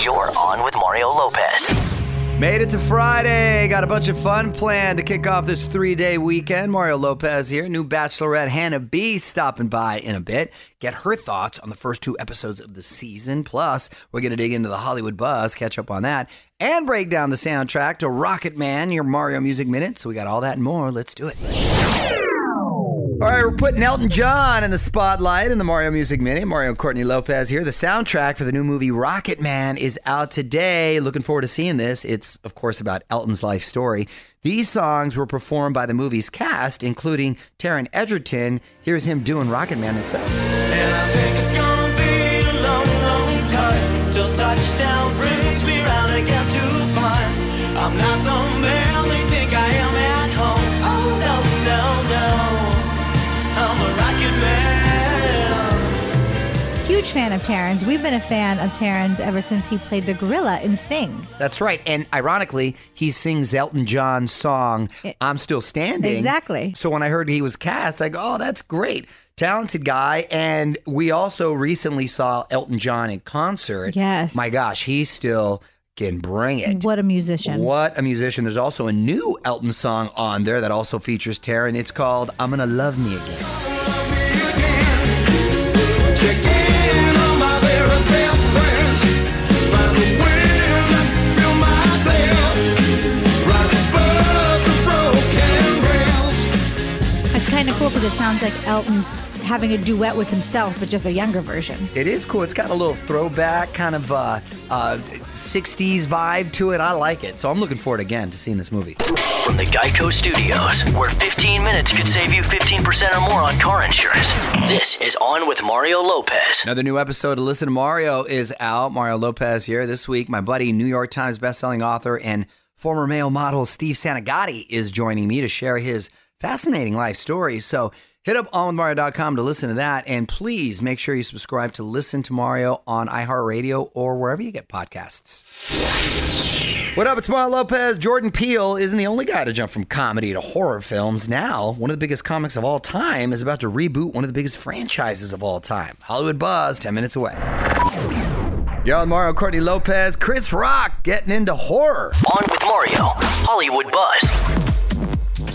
You're on with Mario Lopez. Made it to Friday. Got a bunch of fun planned to kick off this three day weekend. Mario Lopez here. New bachelorette Hannah B stopping by in a bit. Get her thoughts on the first two episodes of the season. Plus, we're going to dig into the Hollywood buzz, catch up on that, and break down the soundtrack to Rocketman, your Mario Music Minute. So we got all that and more. Let's do it. All right, we're putting Elton John in the spotlight in the Mario Music Minute. Mario Courtney Lopez here. The soundtrack for the new movie Rocketman is out today. Looking forward to seeing this. It's, of course, about Elton's life story. These songs were performed by the movie's cast, including Taron Egerton. Here's him doing Rocket Man itself. And I think it's gonna be a long, long time till touchdown brings me round again to find I'm not Huge fan of Terrence. We've been a fan of Terrence ever since he played the gorilla in Sing. That's right. And ironically, he sings Elton John's song, I'm Still Standing. Exactly. So when I heard he was cast, I go, oh, that's great. Talented guy. And we also recently saw Elton John in concert. Yes. My gosh, he still can bring it. What a musician. What a musician. There's also a new Elton song on there that also features Taron. It's called I'm Gonna Love Me Again. Sounds like Elton's having a duet with himself, but just a younger version. It is cool. It's got a little throwback kind of uh, uh, 60s vibe to it. I like it. So I'm looking forward again to seeing this movie. From the Geico Studios, where 15 minutes could save you 15% or more on car insurance. This is On with Mario Lopez. Another new episode of Listen to Mario is out. Mario Lopez here. This week, my buddy, New York Times bestselling author and former male model Steve Santagati is joining me to share his fascinating life story. So hit up onwithmario.com to listen to that. And please make sure you subscribe to Listen to Mario on iHeartRadio or wherever you get podcasts. What up? It's Mario Lopez. Jordan Peele isn't the only guy to jump from comedy to horror films. Now, one of the biggest comics of all time is about to reboot one of the biggest franchises of all time. Hollywood Buzz, 10 minutes away. You're Mario Courtney Lopez, Chris Rock getting into horror. On with Mario, Hollywood Buzz.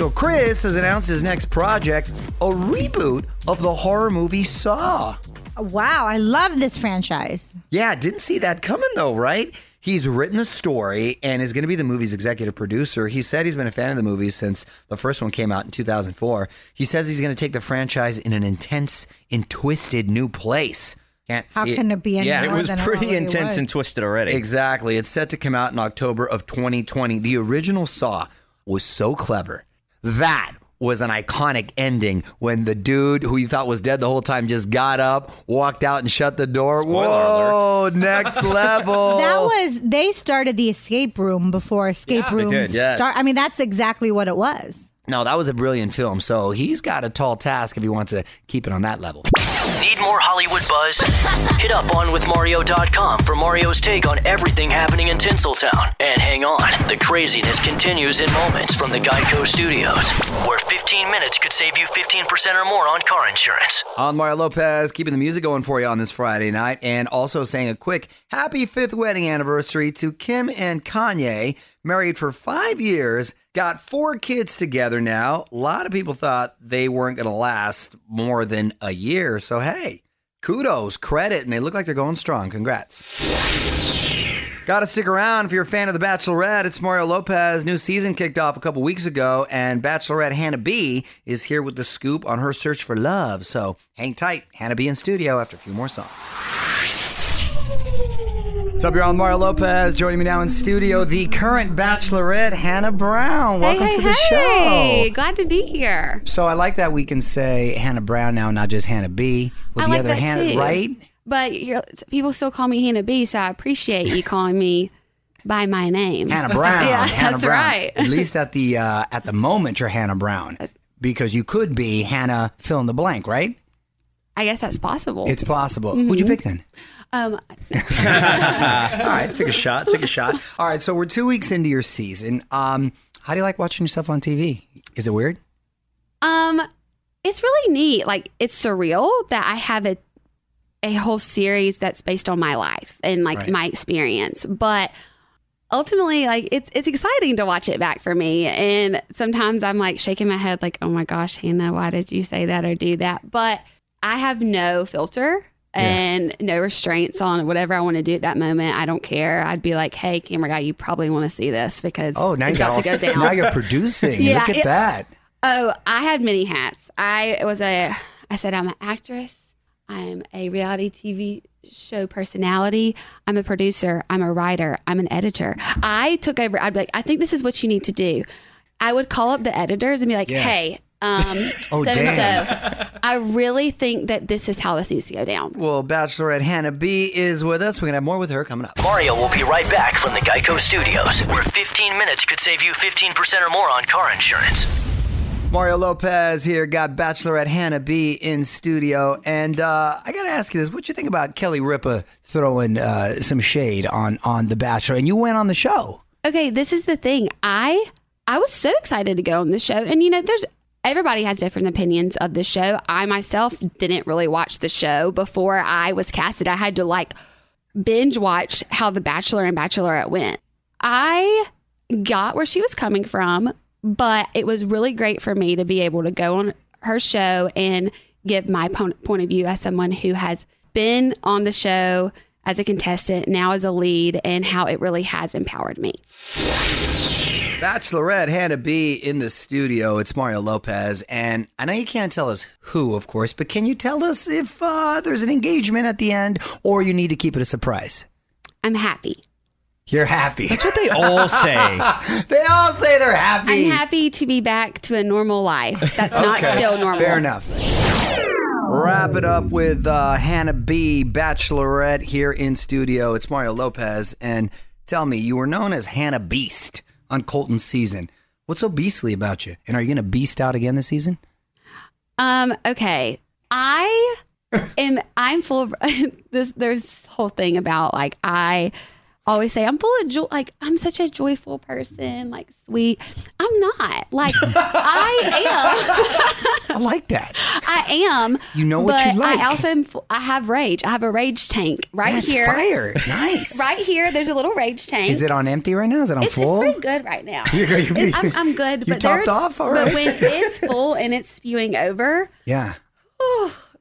So, Chris has announced his next project, a reboot of the horror movie Saw. Wow, I love this franchise. Yeah, didn't see that coming though, right? He's written the story and is going to be the movie's executive producer. He said he's been a fan of the movie since the first one came out in 2004. He says he's going to take the franchise in an intense and twisted new place. Can't How see can it be any Yeah, It was than pretty already intense was? and twisted already. Exactly. It's set to come out in October of 2020. The original Saw was so clever. That was an iconic ending when the dude who you thought was dead the whole time just got up, walked out, and shut the door. Spoiler Whoa, next level. That was they started the escape room before escape they rooms did. Yes. start. I mean, that's exactly what it was. no, that was a brilliant film. So he's got a tall task if he wants to keep it on that level. Need more Hollywood buzz? Hit up onwithmario.com for Mario's take on everything happening in Tinseltown. And hang on, the craziness continues in moments from the Geico Studios, where 15 minutes could save you 15% or more on car insurance. On Mario Lopez, keeping the music going for you on this Friday night, and also saying a quick happy fifth wedding anniversary to Kim and Kanye, married for five years, got four kids together now. A lot of people thought they weren't going to last more than a year. So, hey, kudos, credit, and they look like they're going strong. Congrats. Got to stick around if you're a fan of The Bachelorette. It's Mario Lopez. New season kicked off a couple weeks ago, and Bachelorette Hannah B is here with the scoop on her search for love. So hang tight. Hannah B in studio after a few more songs. What's up, you're on Mario Lopez. Joining me now in studio, the current Bachelorette, Hannah Brown. Welcome hey, to the hey, show. Glad to be here. So I like that we can say Hannah Brown now, not just Hannah B. With I the like other Hannah, too. right? But you're, people still call me Hannah B, so I appreciate you calling me by my name. Hannah Brown. yeah, Hannah that's Brown. right. At least at the uh, at the moment, you're Hannah Brown because you could be Hannah fill in the blank, right? I guess that's possible. It's possible. Who'd you pick then? Um, All right, took a shot. Took a shot. All right, so we're two weeks into your season. Um, how do you like watching yourself on TV? Is it weird? um, it's really neat. Like it's surreal that I have a a whole series that's based on my life and like Right. my experience. But ultimately, like it's it's exciting to watch it back for me. And sometimes I'm like shaking my head, like, oh my gosh, Hannah, why did you say that or do that? But I have no filter. And no restraints on whatever I want to do at that moment. I don't care. I'd be like, "Hey, camera guy, you probably want to see this because Oh, now it's you're about to go down." Now you're producing. Yeah, Look at it- that. Oh, I had many hats. I was a, I said I'm an actress. I'm a reality TV show personality. I'm a producer. I'm a writer. I'm an editor. I took over. I'd be like, I think this is what you need to do. I would call up the editors and be like, Yeah. Hey, um, Oh, so damn. so, I really think that this is how this needs to go down. Well, Bachelorette Hannah B is with us. We're going to have more with her coming up. Mario will be right back from the Geico Studios, where 15 minutes could save you 15% or more on car insurance. Mario Lopez here, got Bachelorette Hannah B in studio. And uh, I got to ask you this. What you think about Kelly Ripa throwing uh, some shade on, on The Bachelor? And you went on the show. Okay, this is the thing. I I was so excited to go on the show, and you know, there's everybody has different opinions of the show. I myself didn't really watch the show before I was casted. I had to like binge watch how The Bachelor and Bachelorette went. I got where she was coming from, but it was really great for me to be able to go on her show and give my point of view as someone who has been on the show as a contestant, now as a lead, and how it really has empowered me. Bachelorette Hannah B in the studio. It's Mario Lopez. And I know you can't tell us who, of course, but can you tell us if uh, there's an engagement at the end or you need to keep it a surprise? I'm happy. You're happy. That's what they all say. they all say they're happy. I'm happy to be back to a normal life. That's not still normal. Fair enough. Wrap it up with uh, Hannah B, Bachelorette here in studio. It's Mario Lopez. And tell me, you were known as Hannah Beast on Colton's season. What's so beastly about you? And are you going to beast out again this season? Um. Okay. I am. I'm full of this. There's this whole thing about like I always say I'm full of joy. Like I'm such a joyful person. Like sweet. I'm not. Like I am. I like that. I am. You know what but you like. I also am. I have rage. I have a rage tank right here. That's here. fire. Nice. Right here. There's a little rage tank. Is it on empty right now? Is it on It's, it's full? pretty good right now. You're- you're- I'm, I'm good. You but topped off? All but when it's full and it's spewing over, yeah.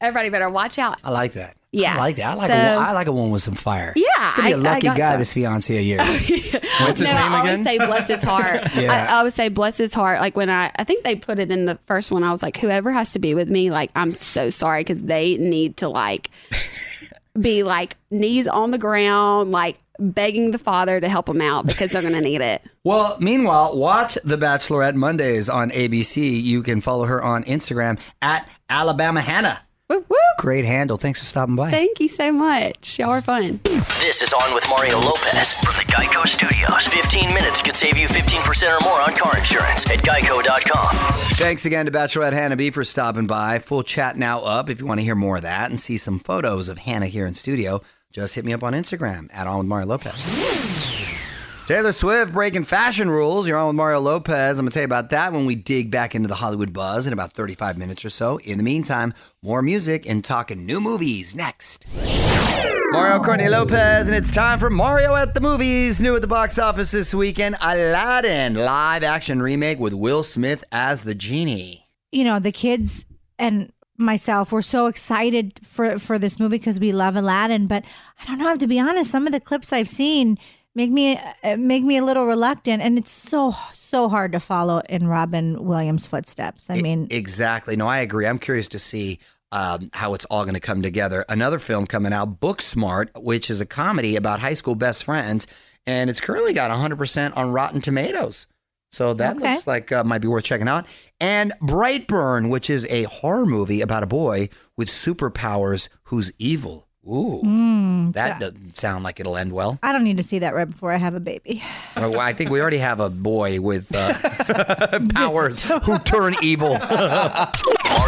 everybody better watch out. I like that. Yeah. I like that. I like, So- a, one- I like a one with some fire. Yeah, It's going to be a lucky guy, some. this fiance of yours. What's his no, name I again? always say bless his heart. Yeah. I, I would say bless his heart. Like when I, I think they put it in the first one. I was like, whoever has to be with me, like I'm so sorry because they need to like be like knees on the ground, like begging the father to help them out because they're gonna need it. Well, meanwhile, watch The Bachelorette Mondays on ABC. You can follow her on Instagram at Alabama Hannah. Woo, woo. Great handle. Thanks for stopping by. Thank you so much. Y'all are fun. This is On with Mario Lopez from the Geico Studios. 15 minutes could save you 15% or more on car insurance at geico.com. Thanks again to Bachelorette Hannah B for stopping by. Full chat now up. If you want to hear more of that and see some photos of Hannah here in studio, just hit me up on Instagram at On with Mario Lopez. Taylor Swift breaking fashion rules. You're on with Mario Lopez. I'm going to tell you about that when we dig back into the Hollywood buzz in about 35 minutes or so. In the meantime, more music and talking new movies next. Mario Courtney Lopez, and it's time for Mario at the Movies. New at the box office this weekend Aladdin live action remake with Will Smith as the genie. you know the kids and myself were so excited for for this movie because we love Aladdin. But I don't know. I have to be honest. Some of the clips I've seen make me uh, make me a little reluctant, and it's so so hard to follow in Robin Williams' footsteps. I mean, Exactly. No, I agree. I'm curious to see um, how it's all going to come together. Another film coming out, Booksmart, which is a comedy about high school best friends, and it's currently got 100% on Rotten Tomatoes. So that Okay. looks like uh, might be worth checking out. And Brightburn, which is a horror movie about a boy with superpowers who's evil. Ooh, mm, that doesn't sound like it'll end well. I don't need to see that right before I have a baby. Well, I think we already have a boy with uh, powers who turn evil.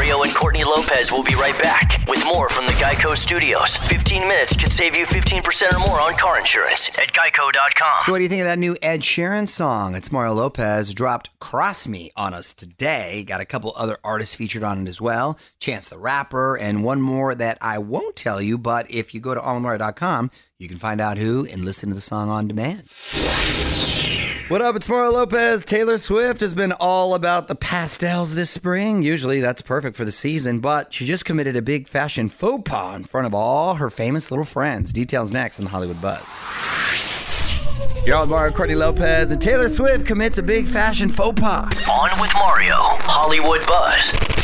Mario and Courtney Lopez will be right back with more from the Geico Studios. 15 minutes could save you 15% or more on car insurance at geico.com. So, what do you think of that new Ed Sheeran song? It's Mario Lopez dropped "Cross Me" on us today. Got a couple other artists featured on it as well. Chance the Rapper, and one more that I won't tell you. But if you go to allmario.com, you can find out who and listen to the song on demand. What up? It's Mario Lopez. Taylor Swift has been all about the pastels this spring. Usually that's perfect for the season, but she just committed a big fashion faux pas in front of all her famous little friends. Details next on the Hollywood Buzz. On Mario Courtney Lopez and Taylor Swift commits a big fashion faux pas. On with Mario, Hollywood Buzz.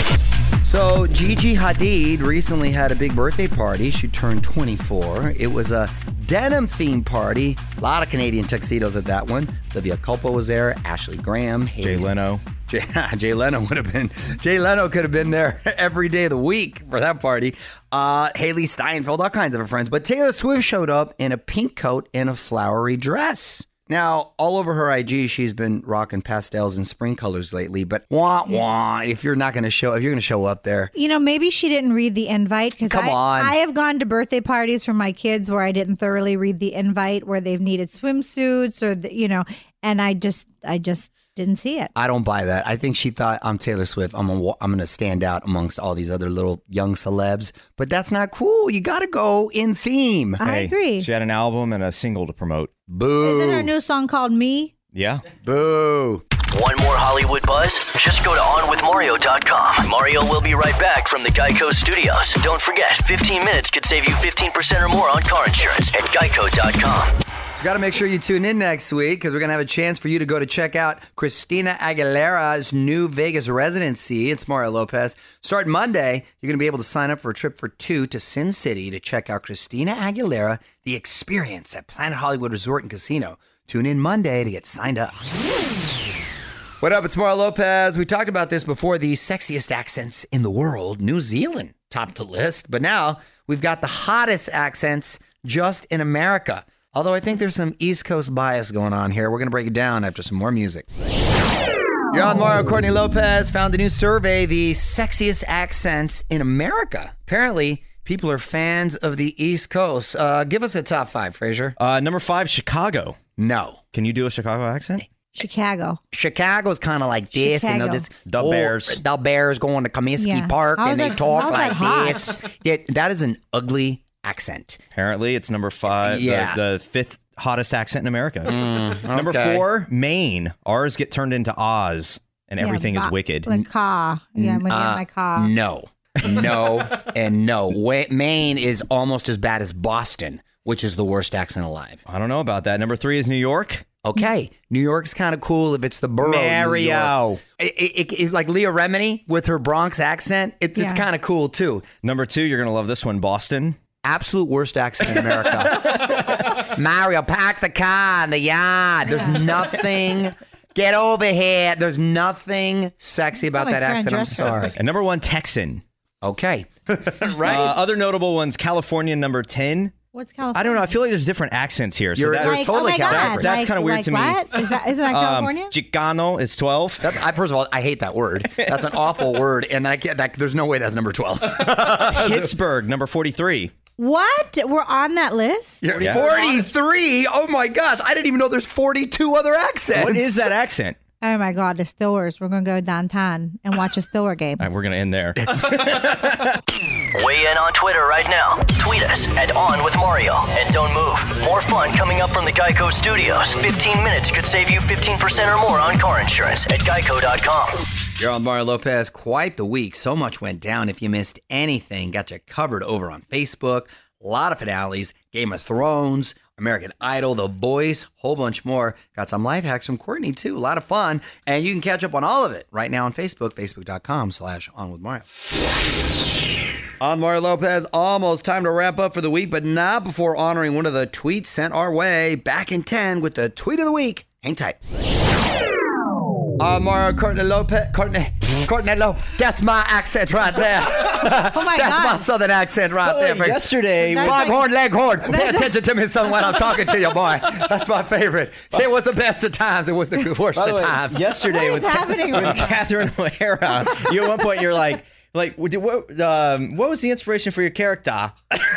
So, Gigi Hadid recently had a big birthday party. She turned 24. It was a denim themed party. A lot of Canadian tuxedos at that one. Olivia Culpo was there, Ashley Graham, Jay Leno. Jay, Jay Leno would have been. Jay Leno could have been there every day of the week for that party. Uh, Hailee Steinfeld, all kinds of her friends. But Taylor Swift showed up in a pink coat and a flowery dress. Now, all over her IG, she's been rocking pastels and spring colors lately. But wah wah, if you're not going to show, if you're going to show up there, You know, maybe she didn't read the invite because Come I, on. I have gone to birthday parties for my kids where I didn't thoroughly read the invite, where they've needed swimsuits or the, you know, and I just I just didn't see it. I don't buy that. I think she thought I'm Taylor Swift. I'm gonna, I'm going to stand out amongst all these other little young celebs. But that's not cool. You got to go in theme. I Hey, agree. She had an album and a single to promote. Boo. Isn't her new song called Me? Yeah. Boo. Want more Hollywood Buzz? Just go to OnWithMario.com. Mario will be right back from the Geico Studios. Don't forget, 15 minutes could save you 15% or more on car insurance at Geico.com. Got to make sure you tune in next week because we're going to have a chance for you to go to check out Christina Aguilera's new Vegas residency. It's Mario Lopez. Start Monday, you're going to be able to sign up for a trip for two to Sin City to check out Christina Aguilera, the experience at Planet Hollywood Resort and Casino. Tune in Monday to get signed up. What up? It's Mario Lopez. We talked about this before. The sexiest accents in the world, New Zealand topped the list, but now we've got the hottest accents just in America. Although I think there's some East Coast bias going on here. We're going to break it down after some more music. You're on Mario Courtney Lopez found a new survey, the sexiest accents in America. Apparently, people are fans of the East Coast. Uh, give us a top five, Frazier. Uh, number five, Chicago. No. Can you do a Chicago accent? Chicago. Chicago's kind of like this, you know, Chicago. this The oh, Bears. the Bears going to Comiskey Yeah. Park and they that- talk like hot? this. Yeah, that is an ugly accent. Apparently, it's number five. the- Yeah. The, fifth hottest accent in America. Number okay. four, Maine. Ours get turned into Oz, and everything yeah, is wicked. Like car. Yeah, when you Uh, my car. No, no, and no. Wa- Maine is almost as bad as Boston, which is the worst accent alive. I don't know about that. Number three is New York. Okay, New York's kind of cool if it's the borough. of New York. Mario. It, it, it- like Leah Remini with her Bronx accent. It's it's kind of cool too. Number two, you're gonna love this one, Boston. Absolute worst accent in America. Mario, park the car in the yard. There's nothing. Get over here. There's nothing sexy about like that Fran accent. I'm sorry. And number one, Texan. Okay. right. Uh, other notable ones, California, number ten. What's California? I don't know. I feel like there's different accents here. So You're- that, there's Like, totally oh my God. California. That's like- kinda weird like to me. What? Is that, isn't that um, California? Chicano is twelve. That's I, first of all, I hate that word. That's an awful word, and I can't. That, there's no way that's number twelve. Pittsburgh, number forty-three. What? We're on that list? Yeah. Forty-three. Oh my gosh! I didn't even know there's forty-two other accents. What is that accent? Oh my God, the Stillers. We're going to go downtown and watch a Stiller game. All right, we're gonna end there. Weigh in on Twitter right now. Tweet us at On With Mario. And don't move. More fun coming up from the Geico Studios. 15 minutes could save you 15% or more on car insurance at geico.com. You're on Mario Lopez. Quite the week. So much went down. If you missed anything, got you covered over on Facebook. A lot of finales. Game of Thrones, American Idol, The Voice, whole bunch more. Got some life hacks from Courtney too. A lot of fun. And you can catch up on all of it right now on Facebook, facebook.com slash on with Mario. On Mario Lopez, almost time to wrap up for the week, but not before honoring one of the tweets sent our way back in 10 with the tweet of the week. Hang tight. Uh, Mario Courtney Lopez, Courtney, Courtney Lopez. That's my accent right there. Oh my That's my southern accent right there. Frank. yesterday, That's like- Foghorn Leghorn. Pay attention to me, son, when I'm talking to you, boy. That's my favorite. It was the best of times. It was the worst By the of way, times. yesterday What with, happening? with Catherine O'Hara, you at one point you're like, Like, what, what, um, what was the inspiration for your character? Fucking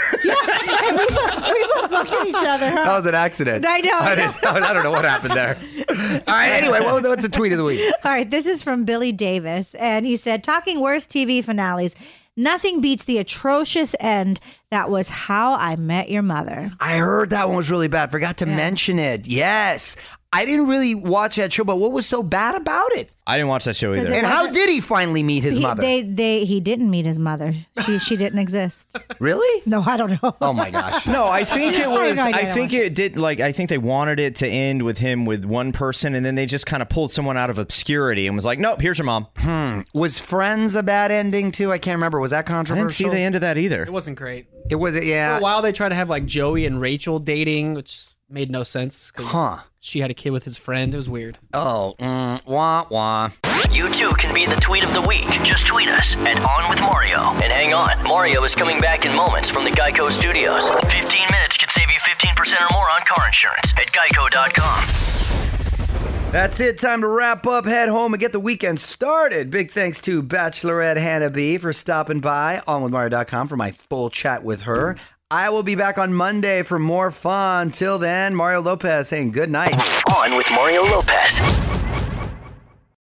each other. That was an accident. I know, I I, didn't, I don't know what happened there. All right. Anyway, what was, what's the tweet of the week? All right, this is from Billy Davis, and he said, "Talking worst TV finales." Nothing beats the atrocious end that was How I Met Your Mother. I heard that one was really bad. Forgot to mention it. Yes. I didn't really watch that show, but what was so bad about it? I didn't watch that show either. And how did he finally meet his He, mother? they, they, he didn't meet his mother. She, she didn't exist. really? No, I don't know. Oh my gosh. No, I think it was. no I I think it did. Like, I think they wanted it to end with him with one person, and then they just kind of pulled someone out of obscurity and was like, "Nope, here's your mom." I Was Friends a bad ending too? I can't remember. Was that controversial? I didn't see the end of that either. It wasn't great. It was. For Yeah. a while, they tried to have like Joey and Rachel dating, which made no sense. Huh. She had a kid with his friend. It was weird. Oh. Mm, wah wah. You too can be the tweet of the week. Just tweet us at On With Mario. And hang on, Mario is coming back in moments from the Geico Studios. 15 minutes could save you 15% or more on car insurance at geico.com. That's it. Time to wrap up, head home, and get the weekend started. Big thanks to Bachelorette Hannah B for stopping by on with Mario.com for my full chat with her. I will be back on Monday for more fun. Till then, Mario Lopez saying good night. On with Mario Lopez.